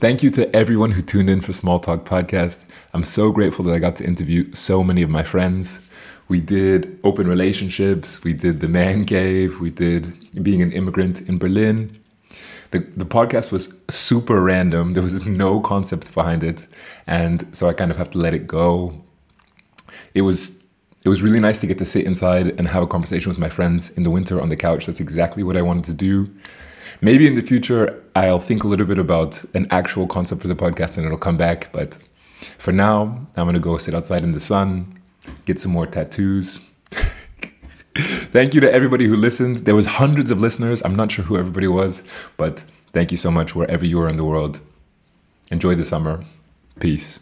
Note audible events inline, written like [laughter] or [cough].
Thank you to everyone who tuned in for Small Talk Podcast. I'm so grateful that I got to interview so many of my friends. We did open relationships, we did the man cave, we did being an immigrant in Berlin. The, the podcast was super random. There was [laughs] no concept behind it. And so I kind of have to let it go. It was it was really nice to get to sit inside and have a conversation with my friends in the winter on the couch. That's exactly what I wanted to do. Maybe in the future, I'll think a little bit about an actual concept for the podcast and it'll come back. But for now, I'm going to go sit outside in the sun, get some more tattoos. [laughs] thank you to everybody who listened. There was hundreds of listeners. I'm not sure who everybody was, but thank you so much wherever you are in the world. Enjoy the summer. Peace.